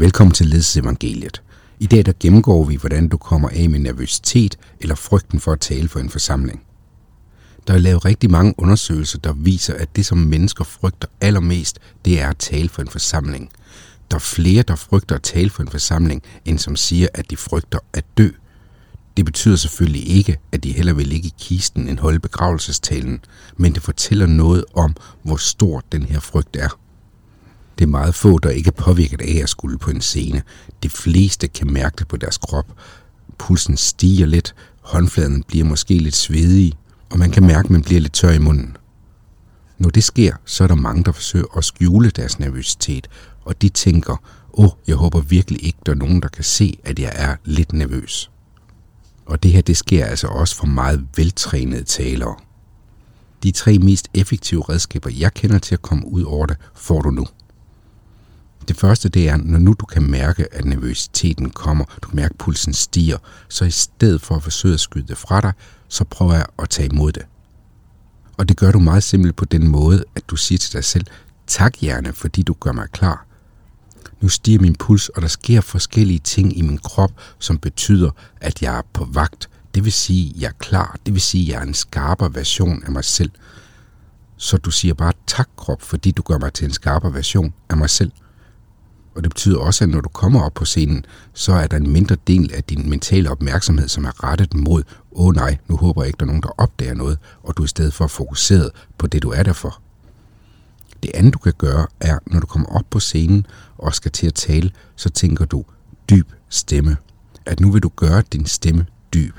Velkommen til Ledelsesevangeliet. I dag der gennemgår vi, hvordan du kommer af med nervøsitet eller frygten for at tale for en forsamling. Der er lavet rigtig mange undersøgelser, der viser, at det, som mennesker frygter allermest, det er at tale for en forsamling. Der er flere, der frygter at tale for en forsamling, end som siger, at de frygter at dø. Det betyder selvfølgelig ikke, at de heller vil ligge i kisten end holde begravelsestalen, men det fortæller noget om, hvor stor den her frygt er. Det er meget få, der ikke er påvirket af at skulle på en scene. De fleste kan mærke det på deres krop. Pulsen stiger lidt, håndfladen bliver måske lidt svedig, og man kan mærke, at man bliver lidt tør i munden. Når det sker, så er der mange, der forsøger at skjule deres nervøsitet, og de tænker, åh, oh, jeg håber virkelig ikke, der er nogen, der kan se, at jeg er lidt nervøs. Og det her, det sker altså også for meget veltrænede talere. De tre mest effektive redskaber, jeg kender til at komme ud over det, får du nu. Det første det er, når nu du kan mærke, at nervøsiteten kommer, du kan mærke, at pulsen stiger, så i stedet for at forsøge at skyde det fra dig, så prøver jeg at tage imod det. Og det gør du meget simpelt på den måde, at du siger til dig selv, tak hjerne, fordi du gør mig klar. Nu stiger min puls, og der sker forskellige ting i min krop, som betyder, at jeg er på vagt. Det vil sige, at jeg er klar. Det vil sige, at jeg er en skarpere version af mig selv. Så du siger bare tak krop, fordi du gør mig til en skarpere version af mig selv. Og det betyder også, at når du kommer op på scenen, så er der en mindre del af din mentale opmærksomhed, som er rettet mod, åh oh, nej, nu håber jeg ikke, der er nogen, der opdager noget, og du er i stedet for fokuseret på det, du er der for. Det andet, du kan gøre, er, når du kommer op på scenen og skal til at tale, så tænker du dyb stemme. At nu vil du gøre din stemme dyb.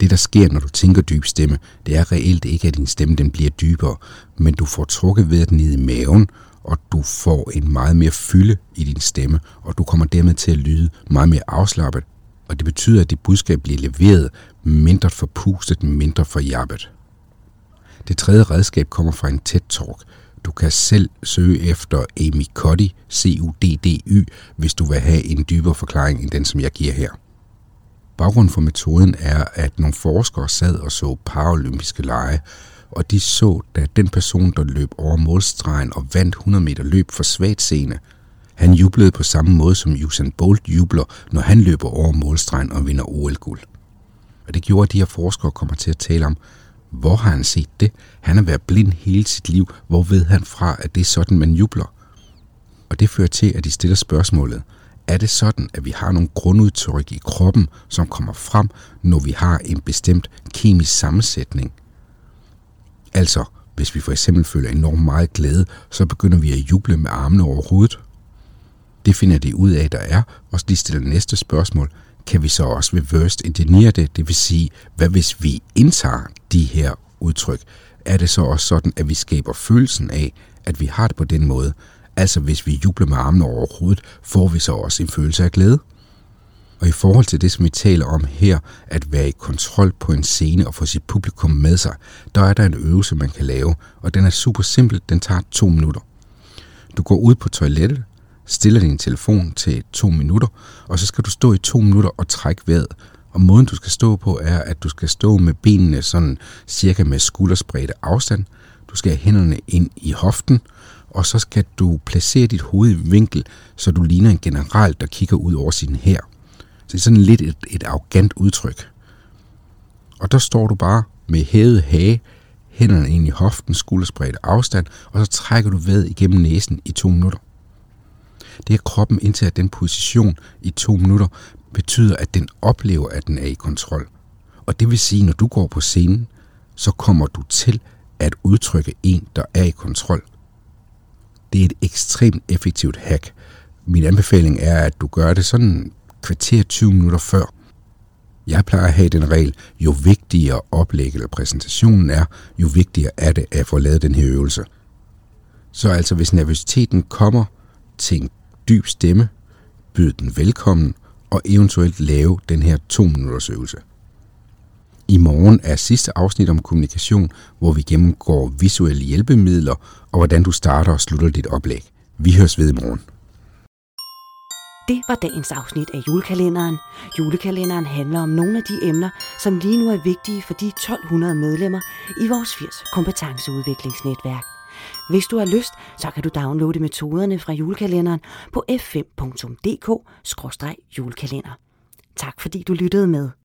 Det, der sker, når du tænker dyb stemme, det er reelt ikke, at din stemme den bliver dybere, men du får trukket ved ned i maven, og du får en meget mere fylde i din stemme, og du kommer dermed til at lyde meget mere afslappet, og det betyder, at dit budskab bliver leveret mindre forpustet, mindre forjappet. Det tredje redskab kommer fra en tæt talk Du kan selv søge efter Amy Cuddy, C-U-D-D-Y, hvis du vil have en dybere forklaring end den, som jeg giver her. Baggrunden for metoden er, at nogle forskere sad og så paralympiske lege, og de så, da den person, der løb over målstregen og vandt 100 meter løb for svagt scene, han jublede på samme måde, som Usain Bolt jubler, når han løber over målstregen og vinder OL-guld. Og det gjorde, at de her forskere kommer til at tale om, hvor har han set det? Han har været blind hele sit liv. Hvor ved han fra, at det er sådan, man jubler? Og det fører til, at de stiller spørgsmålet, er det sådan, at vi har nogle grundudtryk i kroppen, som kommer frem, når vi har en bestemt kemisk sammensætning? Altså, hvis vi for eksempel føler enormt meget glæde, så begynder vi at juble med armene over hovedet. Det finder de ud af, der er, og de stiller næste spørgsmål. Kan vi så også reverse engineer det? Det vil sige, hvad hvis vi indtager de her udtryk? Er det så også sådan, at vi skaber følelsen af, at vi har det på den måde? Altså hvis vi jubler med armene over hovedet, får vi så også en følelse af glæde? Og i forhold til det, som vi taler om her, at være i kontrol på en scene og få sit publikum med sig, der er der en øvelse, man kan lave, og den er super simpel. Den tager to minutter. Du går ud på toilettet, stiller din telefon til to minutter, og så skal du stå i to minutter og trække vejret. Og måden du skal stå på er, at du skal stå med benene sådan cirka med skulderspredte afstand. Du skal have hænderne ind i hoften, og så skal du placere dit hoved i vinkel, så du ligner en general, der kigger ud over sin hær. Så det er sådan lidt et, et arrogant udtryk. Og der står du bare med hævet hage, hænderne ind i hoften, skulderspredt afstand, og så trækker du vejret igennem næsen i to minutter. Det at kroppen indtager den position i to minutter, betyder, at den oplever, at den er i kontrol. Og det vil sige, når du går på scenen, så kommer du til at udtrykke en, der er i kontrol. Det er et ekstremt effektivt hack. Min anbefaling er, at du gør det sådan kvarter 20 minutter før. Jeg plejer at have den regel, jo vigtigere oplægget eller præsentationen er, jo vigtigere er det at få lavet den her øvelse. Så altså hvis nervøsiteten kommer tænk dyb stemme, byd den velkommen og eventuelt lave den her 2 minutters øvelse. I morgen er sidste afsnit om kommunikation, hvor vi gennemgår visuelle hjælpemidler og hvordan du starter og slutter dit oplæg. Vi høres ved i morgen. Det var dagens afsnit af julekalenderen. Julekalenderen handler om nogle af de emner, som lige nu er vigtige for de 1200 medlemmer i vores 80 kompetenceudviklingsnetværk. Hvis du har lyst, så kan du downloade metoderne fra julekalenderen på f5.dk-julekalender. Tak fordi du lyttede med.